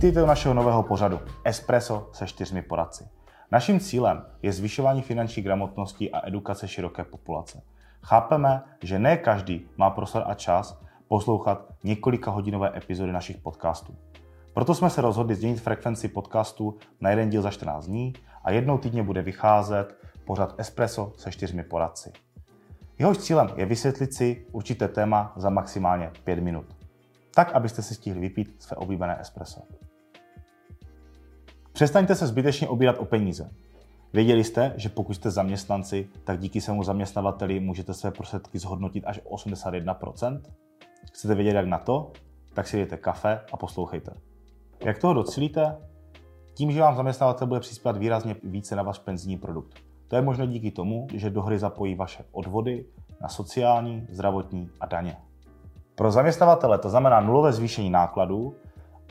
Vítejte u našeho nového pořadu Espresso se čtyřmi poradci. Naším cílem je zvyšování finanční gramotnosti a edukace široké populace. Chápeme, že ne každý má prostor a čas poslouchat několika hodinové epizody našich podcastů. Proto jsme se rozhodli změnit frekvenci podcastu na jeden díl za 14 dní a jednou týdně bude vycházet pořad Espresso se čtyřmi poradci. Jehož cílem je vysvětlit si určité téma za maximálně 5 minut. Tak, abyste si stihli vypít své oblíbené espresso. Přestaňte se zbytečně obírat o peníze. Věděli jste, že pokud jste zaměstnanci, tak díky svému zaměstnavateli můžete své prostředky zhodnotit až o 81%? Chcete vědět, jak na to? Tak si dejte kafe a poslouchejte. Jak toho docílíte? Tím, že vám zaměstnavatel bude přispívat výrazně více na váš penzijní produkt. To je možné díky tomu, že do hry zapojí vaše odvody na sociální, zdravotní a daně. Pro zaměstnavatele to znamená nulové zvýšení nákladů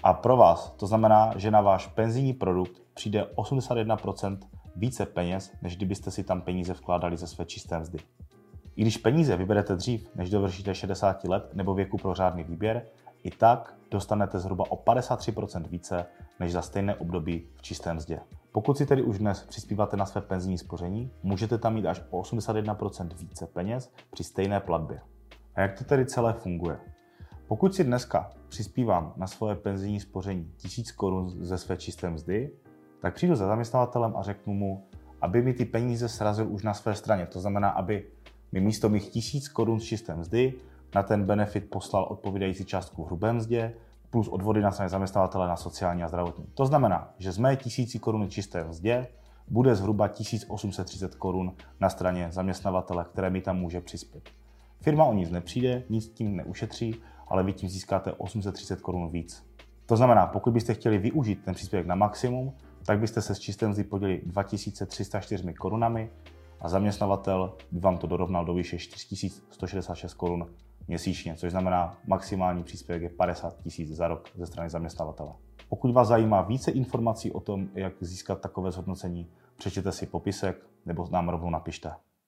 a pro vás to znamená, že na váš penzijní produkt přijde 81% více peněz, než kdybyste si tam peníze vkládali ze své čisté mzdy. I když peníze vyberete dřív, než dovršíte 60 let nebo věku pro řádný výběr, i tak dostanete zhruba o 53% více než za stejné období v čistém mzdě. Pokud si tedy už dnes přispíváte na své penzijní spoření, můžete tam mít až o 81% více peněz při stejné platbě. A jak to tedy celé funguje? Pokud si dneska přispívám na svoje penzijní spoření 1000 korun ze své čisté mzdy, tak přijdu za zaměstnavatelem a řeknu mu, aby mi ty peníze srazil už na své straně. To znamená, aby mi místo mých 1000 korun z čisté mzdy na ten benefit poslal odpovídající částku hrubé mzdě plus odvody na straně zaměstnavatele na sociální a zdravotní. To znamená, že z mé 1000 korun čisté mzdě bude zhruba 1830 korun na straně zaměstnavatele, které mi tam může přispět. Firma o nic nepřijde, nic tím neušetří, ale vy tím získáte 830 korun víc. To znamená, pokud byste chtěli využít ten příspěvek na maximum, tak byste se s čisté mzdy podělili 2304 korunami a zaměstnavatel by vám to dorovnal do výše 4166 korun měsíčně, což znamená maximální příspěvek je 50 tisíc za rok ze strany zaměstnavatele. Pokud vás zajímá více informací o tom, jak získat takové zhodnocení, přečtěte si popisek nebo nám rovnou napište.